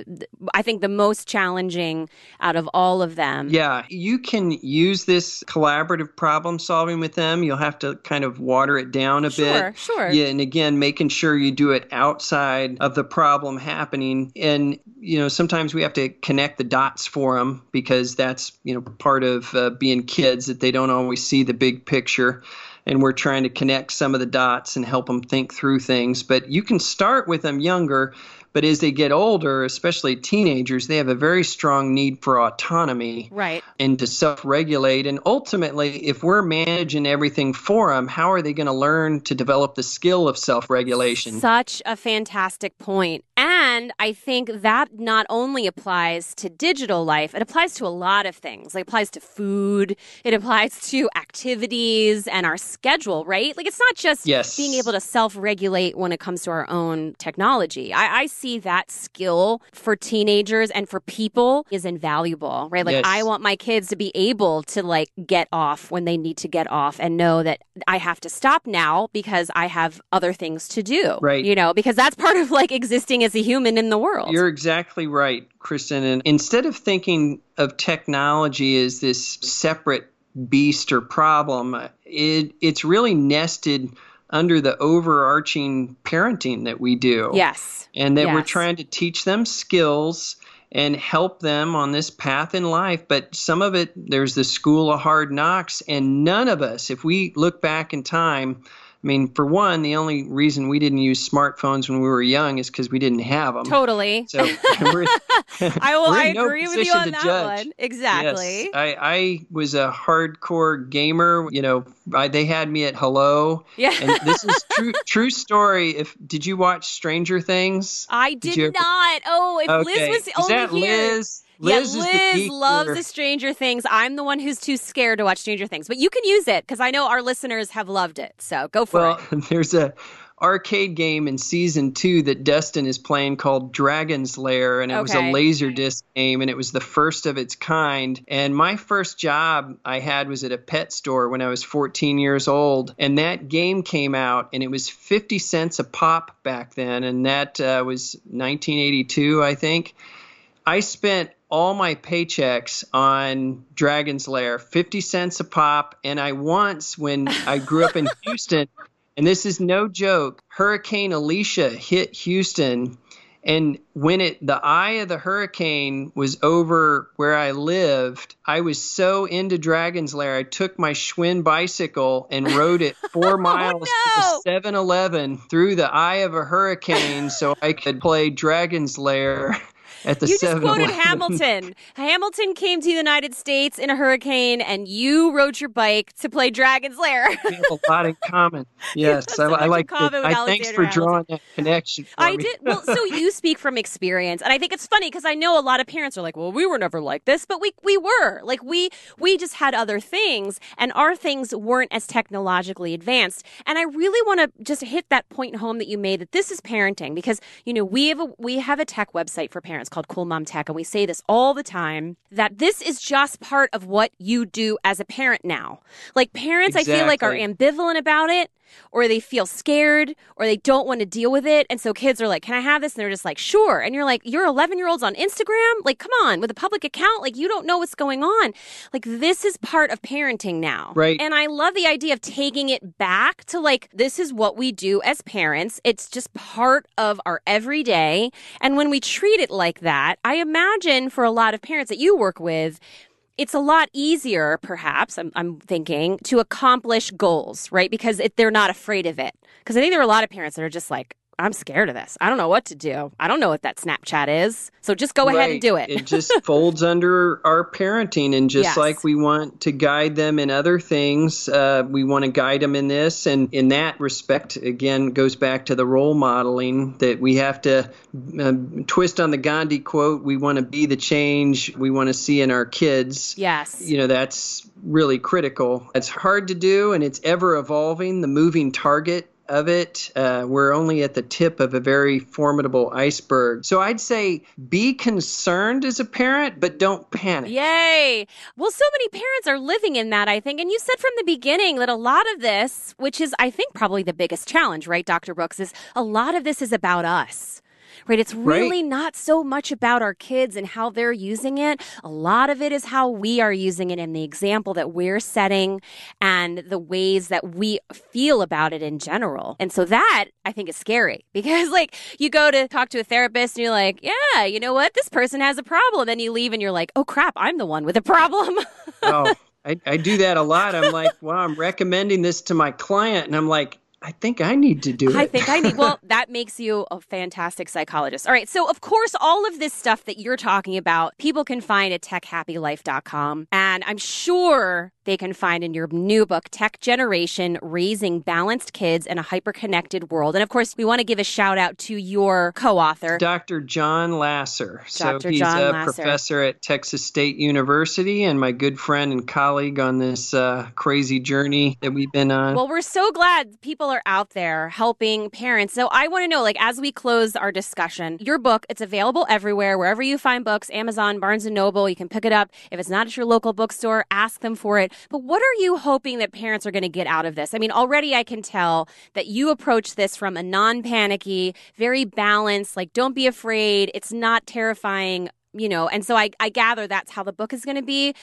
I think, the most challenging out of all of them. Yeah, you can use this collaborative problem solving with them. You'll have to kind of water it down a Sure, bit. sure. Yeah, and again, making sure you do it outside of the problem happening. And, you know, sometimes we have to connect the dots for them because that's, you know, part of uh, being kids that they don't always see the big picture. And we're trying to connect some of the dots and help them think through things. But you can start with them younger. But as they get older, especially teenagers, they have a very strong need for autonomy Right. and to self regulate. And ultimately, if we're managing everything for them, how are they going to learn to develop the skill of self regulation? Such a fantastic point. And I think that not only applies to digital life, it applies to a lot of things. It applies to food, it applies to activities and our schedule, right? Like, it's not just Yes. being able to self regulate when it comes to our own technology. I, I see that skill for teenagers and for people is invaluable, right? Like, Yes. I want my kids to be able to, like, get off when they need to get off and know that I have to stop now because I have other things to do. Right. You know, because that's part of like existing as a human in the world. You're exactly right, Kristen. And instead of thinking of technology as this separate beast or problem, it, it's really nested under the overarching parenting that we do. yes. and that we're trying to teach them skills and help them on this path in life. But some of it, there's the school of hard knocks, and none of us, if we look back in time, I mean, for one, the only reason we didn't use smartphones when we were young is because we didn't have them. Totally. So I will I no agree with you on that judge. one. Exactly. Yes, I, I was a hardcore gamer. You know, I, they had me at hello, yeah. and this is true true story. If did you watch Stranger Things? I did, ever- not. Oh, if Liz Okay, was is only that here. Liz? Yeah, Liz is the Liz loves the Stranger Things. I'm the one who's too scared to watch Stranger Things, but you can use it because I know our listeners have loved it. So go for Well, it. Well, there's a arcade game in season two that Dustin is playing called Dragon's Lair, and it was a laser disc game, and it was the first of its kind. And my first job I had was at a pet store when I was 14 years old, and that game came out, and it was 50 cents a pop back then, and that uh, was 1982, I think. I spent all my paychecks on Dragon's Lair, 50 cents a pop. And I once, when I grew up in Houston, and this is no joke, Hurricane Alicia hit Houston. And when it the eye of the hurricane was over where I lived, I was so into Dragon's Lair. I took my Schwinn bicycle and rode it four oh, miles no. to the 7-Eleven through the eye of a hurricane so I could play Dragon's Lair at the You just 7-Eleven. quoted Hamilton. Hamilton came to the United States in a hurricane, and you rode your bike to play Dragon's Lair. We have a lot in common. Yes, I, I like. with I thanks for Hamilton. drawing that connection. For I me. did. Well, so you speak from experience, and I think it's funny because I know a lot of parents are like, "Well, we were never like this," but we we were. Like we we just had other things, and our things weren't as technologically advanced. And I really want to just hit that point home that you made that this is parenting because you know we have a we have a tech website for parents called Cool Mom Tech, and we say this all the time that this is just part of what you do as a parent now. Like parents, I feel like are ambivalent about it or they feel scared or they don't want to deal with it and so kids are like can i have this? And they're just like sure. And you're like you're 11 year olds on instagram? Like come on with a public account? Like you don't know what's going on. Like this is part of parenting now. Right. and i love the idea of taking it back to like this is what we do as parents. It's just part of our everyday. And when we treat it like that i imagine for a lot of parents that you work with it's a lot easier, perhaps, I'm, I'm thinking, to accomplish goals, right? Because it, they're not afraid of it. Because I think there are a lot of parents that are just like, I'm scared of this. I don't know what to do. I don't know what that Snapchat is. So just go ahead and do it. it just folds under our parenting, and just Yes. like we want to guide them in other things, uh, we want to guide them in this. And in that respect, again, goes back to the role modeling that we have to uh, twist on the Gandhi quote: "We want to be the change we want to see in our kids." yes. you know that's really critical it's hard to do and it's ever evolving the moving target of it. Uh, we're only at the tip of a very formidable iceberg. So I'd say be concerned as a parent, but don't panic. Yay. Well, so many parents are living in that, I think. And you said from the beginning that a lot of this, which is, I think, probably the biggest challenge, right, Dr. Brooks, is a lot of this is about us right? It's really right. not so much about our kids and how they're using it. A lot of it is how we are using it and the example that we're setting and the ways that we feel about it in general. And so that I think is scary because like you go to talk to a therapist and you're like, yeah, you know what? This person has a problem. Then you leave and you're like, oh crap, I'm the one with a problem. oh, I, I do that a lot. I'm like, well, I'm recommending this to my client. And I'm like, I think I need to do it. I think I need. Well, that makes you a fantastic psychologist. All right. So, of course, all of this stuff that you're talking about, people can find at techhappylife.com. And I'm sure they can find in your new book, Tech Generation Raising Balanced Kids in a Hyperconnected World. And of course, we want to give a shout out to your co author, Dr. Jon Lasser. Dr. So he's Jon a Lasser. professor at Texas State University and my good friend and colleague on this uh, crazy journey that we've been on. Well, we're so glad people are out there helping parents. So I want to know, like, as we close our discussion, your book, it's available everywhere, wherever you find books, Amazon, Barnes and Noble, you can pick it up. If it's not at your local bookstore, ask them for it. But what are you hoping that parents are going to get out of this? I mean, already I can tell that you approach this from a non panicky, very balanced, like, don't be afraid. It's not terrifying, you know. And so I, I gather that's how the book is going to be.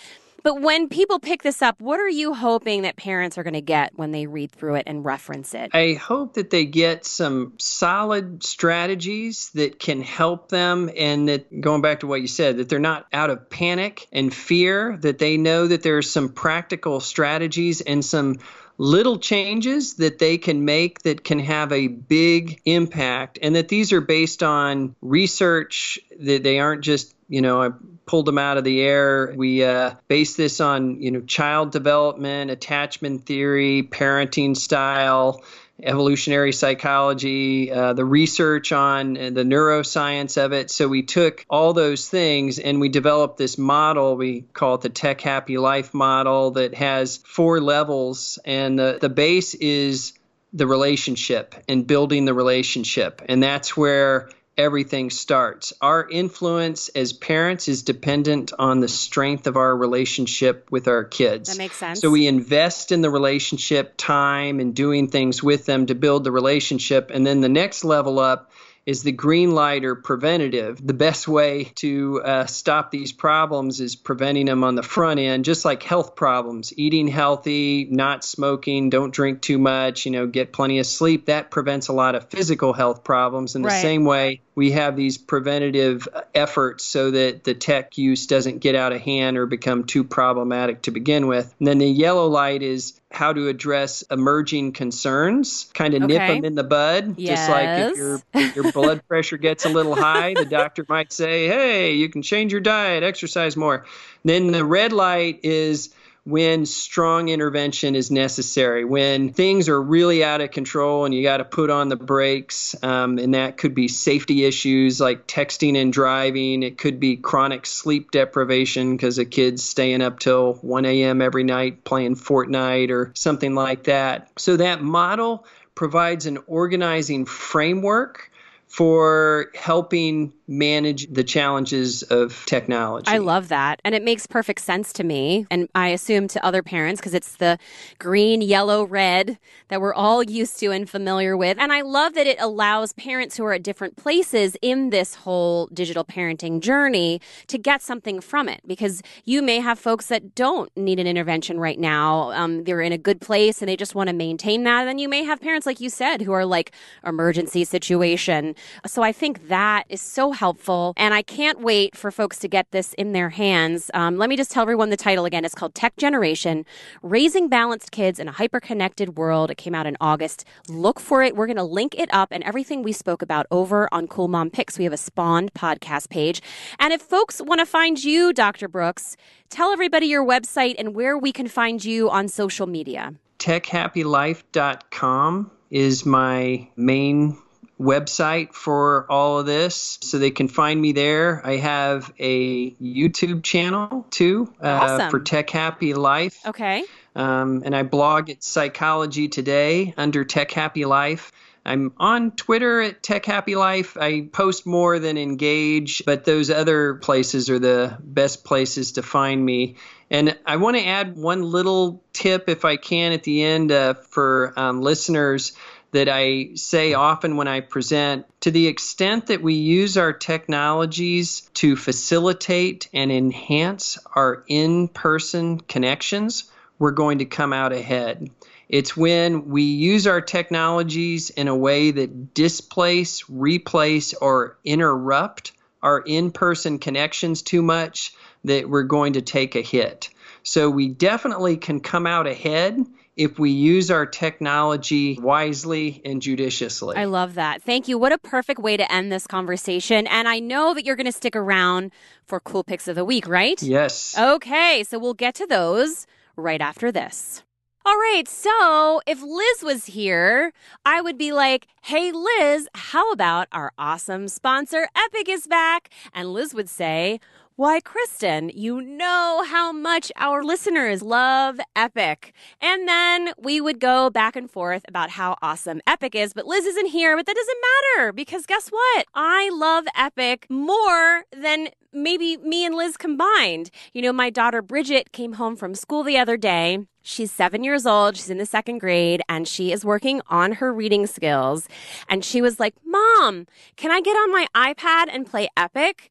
But when people pick this up, what are you hoping that parents are going to get when they read through it and reference it? I hope that they get some solid strategies that can help them, and that going back to what you said, that they're not out of panic and fear, that they know that there's some practical strategies and some little changes that they can make that can have a big impact, and that these are based on research, that they aren't just you know, pulled them out of the air. We uh, base this on, you know, child development, attachment theory, parenting style, evolutionary psychology, uh, the research on the neuroscience of it. So we took all those things and we developed this model. We call it the Tech Happy Life model that has four levels. And the, the base is the relationship and building the relationship. And that's where everything starts. Our influence as parents is dependent on the strength of our relationship with our kids. That makes sense. So we invest in the relationship, time, and doing things with them to build the relationship. And then the next level up is the green light or preventative. The best way to uh, stop these problems is preventing them on the front end, just like health problems. Eating healthy, not smoking, don't drink too much, you know, get plenty of sleep. That prevents a lot of physical health problems. In the Right. same way, we have these preventative efforts so that the tech use doesn't get out of hand or become too problematic to begin with. And then the yellow light is how to address emerging concerns, kind of nip them in the bud. Just like if your your blood pressure gets a little high, the doctor might say, "Hey, you can change your diet, exercise more." Then the red light is when strong intervention is necessary, when things are really out of control and you got to put on the brakes. Um, and that could be safety issues like texting and driving. It could be chronic sleep deprivation because a kid's staying up till 1 a.m. every night playing Fortnite or something like that. So that model provides an organizing framework for helping manage the challenges of technology. I love that. And it makes perfect sense to me. And I assume to other parents because it's the green, yellow, red that we're all used to and familiar with. And I love that it allows parents who are at different places in this whole digital parenting journey to get something from it because you may have folks that don't need an intervention right now. Um, they're in a good place and they just want to maintain that. And then you may have parents, like you said, who are like emergency situation. So I think that is so helpful. And I can't wait for folks to get this in their hands. Um, let me just tell everyone the title again. It's called Tech Generation Raising Balanced Kids in a Hyperconnected World. It came out in August. Look for it. We're going to link it up and everything we spoke about over on Cool Mom Picks. We have a spawned podcast page. And if folks want to find you, Dr. Brooks, tell everybody your website and where we can find you on social media. techhappylife.com is my main website for all of this, so they can find me there. I have a YouTube channel too uh, Awesome. for Tech Happy Life. Okay. Um, and I blog at Psychology Today under Tech Happy Life. I'm on Twitter at Tech Happy Life. I post more than engage, but those other places are the best places to find me. And I want to add one little tip, if I can, at the end uh, for um, listeners that I say often when I present. To the extent that we use our technologies to facilitate and enhance our in person connections, we're going to come out ahead. It's when we use our technologies in a way that displace, replace, or interrupt our in person connections too much that we're going to take a hit. So we definitely can come out ahead if we use our technology wisely and judiciously. I love that. Thank you. What a perfect way to end this conversation. And I know that you're going to stick around for cool picks of the week, right? yes. Okay, so we'll get to those right after this. All right, so if Liz was here, I would be like, hey, Liz, how about our awesome sponsor, Epic, is back? And Liz would say, why, Kristen, you know how much our listeners love Epic. And then we would go back and forth about how awesome Epic is. But Liz isn't here, but that doesn't matter because guess what? I love Epic more than maybe me and Liz combined. You know, my daughter Bridget came home from school the other day. She's seven years old. She's in the second grade and she is working on her reading skills. And she was like, Mom, can I get on my iPad and play Epic?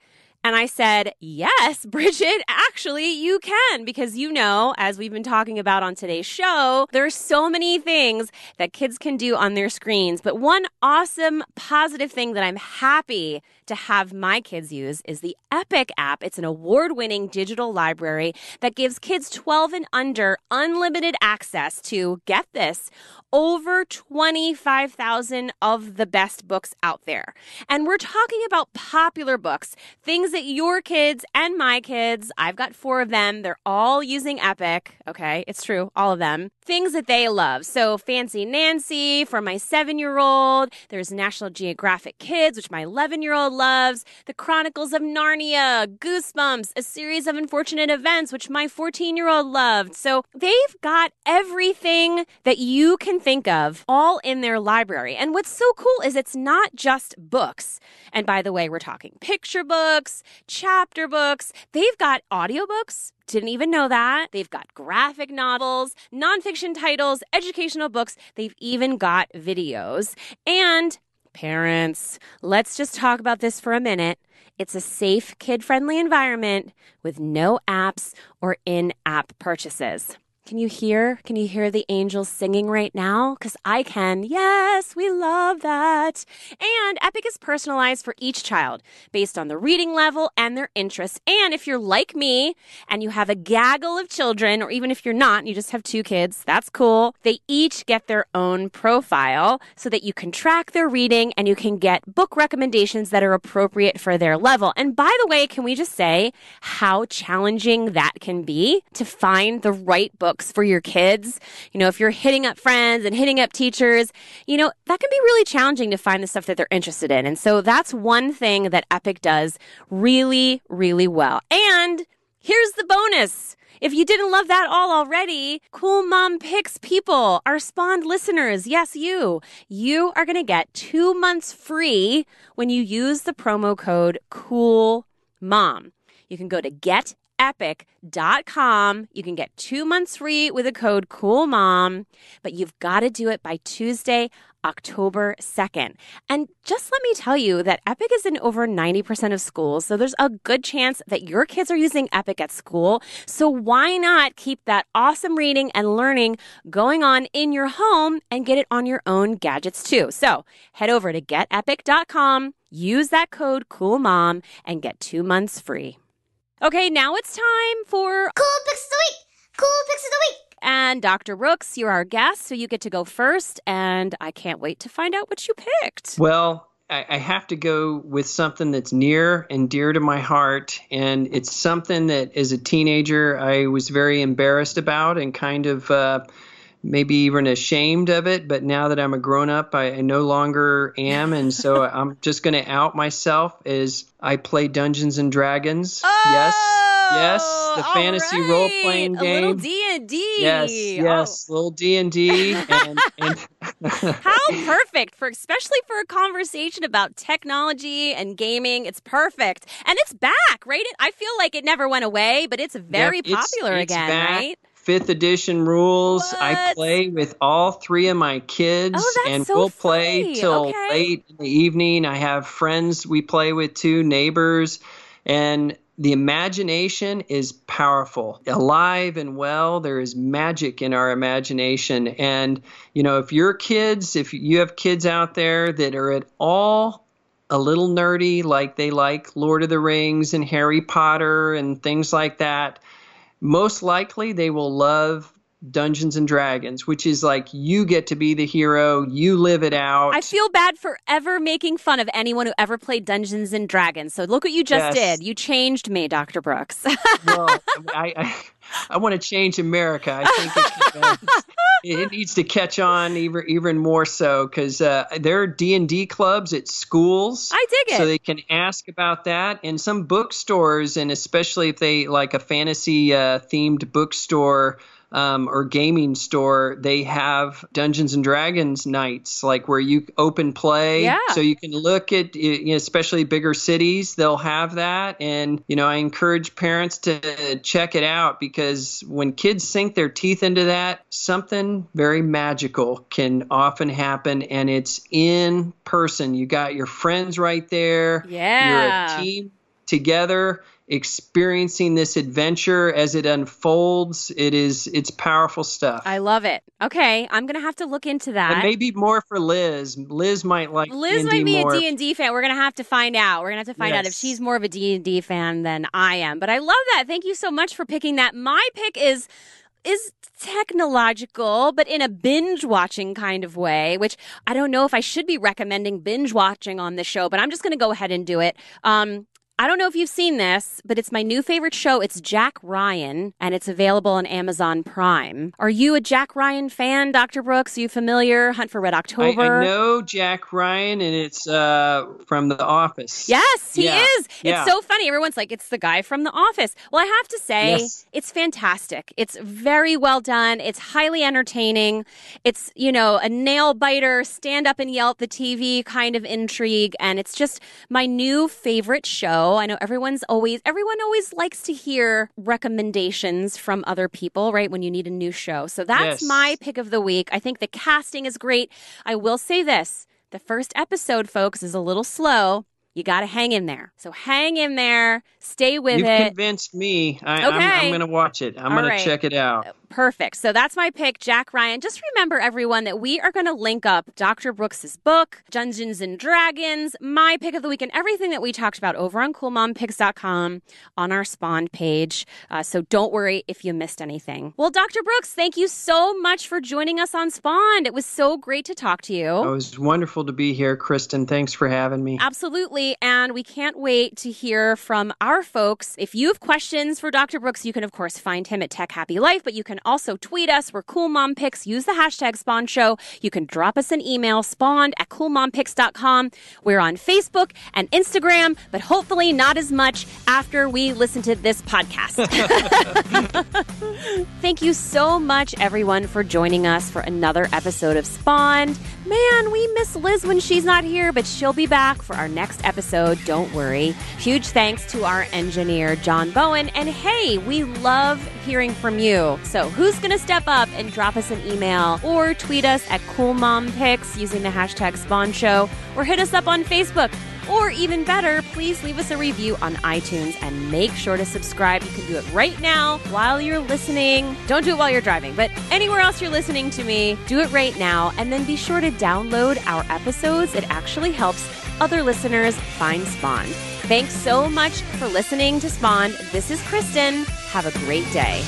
And I said, Yes, Bridget, actually, you can. Because you know, as we've been talking about on today's show, there's so many things that kids can do on their screens. But one awesome, positive thing that I'm happy to have my kids use is the Epic app. It's an award winning digital library that gives kids 12 and under unlimited access to, get this, over 25,000 of the best books out there. And we're talking about popular books, things that your kids and my kids, I've got four of them, they're all using Epic. Okay, it's true, all of them. Things that they love. So, Fancy Nancy for my seven year old, there's National Geographic Kids, which my 11 year old loves, The Chronicles of Narnia, Goosebumps, a series of unfortunate events, which my 14 year old loved. So, they've got everything that you can think of all in their library. And what's so cool is it's not just books. And by the way, we're talking picture books, chapter books. They've got audiobooks. Didn't even know that. They've got graphic novels, nonfiction titles, educational books. They've even got videos. And parents, let's just talk about this for a minute. It's a safe, kid friendly environment with no apps or in app purchases. Can you hear? Can you hear the angels singing right now? Because I can. Yes, we love that. And Epic is personalized for each child based on the reading level and their interests. And if you're like me and you have a gaggle of children, or even if you're not, and you just have two kids, that's cool. They each get their own profile so that you can track their reading and you can get book recommendations that are appropriate for their level. And by the way, can we just say how challenging that can be to find the right book? For your kids. You know, if you're hitting up friends and hitting up teachers, you know, that can be really challenging to find the stuff that they're interested in. And so that's one thing that Epic does really, really well. And here's the bonus. If you didn't love that all already, Cool Mom Picks people, our spawned listeners, yes, you, you are going to get two months free when you use the promo code Cool Mom. You can go to get epic.com. You can get two months free with a code COOLMOM, but you've got to do it by Tuesday, October 2nd. And just let me tell you that Epic is in over 90% of schools, so there's a good chance that your kids are using Epic at school. So why not keep that awesome reading and learning going on in your home and get it on your own gadgets too? So head over to getepic.com, use that code COOLMOM, and get two months free. Okay, now it's time for Cool Picks of the Week! Cool Picks of the Week! and Dr. Brooks, you're our guest, so you get to go first, and I can't wait to find out what you picked. Well, I, I have to go with something that's near and dear to my heart. And it's something that as a teenager I was very embarrassed about and kind of uh, maybe even ashamed of it. But now that I'm a grown up, I, I no longer am. And so I'm just going to out myself as I play Dungeons and Dragons. Oh, yes. Yes, the fantasy right. role playing game. A little game. D and D. Yes, oh. yes, little D and D, and How perfect for especially for a conversation about technology and gaming. It's perfect. And it's back, right? It, I feel like it never went away, but it's very Yep, it's- popular it's again, back. right? Fifth edition rules. I play with all three of my kids, Oh, and so we'll play funny. till Okay. late in the evening. I have friends we play with too, neighbors, and the imagination is powerful, alive and well. There is magic in our imagination, and you know, if your kids, if you have kids out there that are at all a little nerdy, like they like Lord of the Rings and Harry Potter and things like that, most likely they will love Dungeons and Dragons, which is like you get to be the hero, you live it out. I feel bad for ever making fun of anyone who ever played Dungeons and Dragons. So look what you just Yes. did. You changed me, Dr. Brooks. well, I, I, I want to change America. I think it, uh, it needs to catch on even even more so because uh, there are D and D clubs at schools. I dig it. So they can ask about that, and some bookstores, and especially if they like a fantasy uh, themed bookstore. Um, or gaming store, they have Dungeons and Dragons nights, like where you open play. Yeah. So you can look at, you know, especially bigger cities, they'll have that. And, you know, I encourage parents to check it out because when kids sink their teeth into that, something very magical can often happen. And it's in person. You got your friends right there. Yeah. You're a team together experiencing this adventure as it unfolds it is it's powerful stuff I love it. Okay, I'm gonna have to look into that. and maybe more for liz liz might like Liz D&D might be more. a D&D fan. We're going to have to find out. We're going to have to find out if she's more of a D&D fan than I am. But I love that. Thank you so much for picking that. My pick is is technological, but in a binge watching kind of way, which I don't know if I should be recommending binge watching on this show, but I'm just going to go ahead and do it. Um, I don't know if you've seen this, but it's my new favorite show. It's Jack Ryan, and it's available on Amazon Prime. Are you a Jack Ryan fan, Dr. Brooks? Are you familiar? Hunt for Red October. I know Jack Ryan, and it's uh, from The Office. Yes, he Yeah, is. yeah. It's so funny. Everyone's like, it's the guy from The Office. Well, I have to say, Yes. it's fantastic. It's very well done. It's highly entertaining. It's, you know, a nail biter, stand up and yell at the TV kind of intrigue. And it's just my new favorite show. I know everyone's always, everyone always likes to hear recommendations from other people, right? When you need a new show. So that's Yes. my pick of the week. I think the casting is great. I will say this. The first episode, folks, is a little slow. You got to hang in there. So hang in there, stay with it. You've it. convinced me. I, I'm, Okay. I'm going to watch it. I'm going right. to check it out. Perfect. So that's my pick, Jack Ryan. Just remember, everyone, that we are going to link up Dr. Brooks's book, Dungeons and Dragons, my pick of the week, and everything that we talked about over on CoolMomPicks.com on our Spawned page. Uh, so don't worry if you missed anything. Well, Dr. Brooks, thank you so much for joining us on Spawned. It was so great to talk to you. It was wonderful to be here, Kristen. Thanks for having me. Absolutely. And we can't wait to hear from our folks. If you have questions for Dr. Brooks, you can, of course, find him at Tech Happy Life, but you can also tweet us. We're Cool Mom Picks. Use the hashtag Spawn Show. You can drop us an email, spawned at coolmompicks.com. We're on Facebook and Instagram, but hopefully not as much after we listen to this podcast. Thank you so much, everyone, for joining us for another episode of Spawned. Man, we miss Liz when she's not here, but she'll be back for our next episode. Don't worry. Huge thanks to our engineer, John Bowen. And hey, we love hearing from you. So who's going to step up and drop us an email or tweet us at Cool Mom Picks using the hashtag Spawn Show or hit us up on Facebook? Or even better, please leave us a review on iTunes and make sure to subscribe. You can do it right now while you're listening. Don't do it while you're driving, but anywhere else you're listening to me, do it right now. And then be sure to download our episodes. It actually helps other listeners find Spawn. Thanks so much for listening to Spawn. This is Kristen. Have a great day.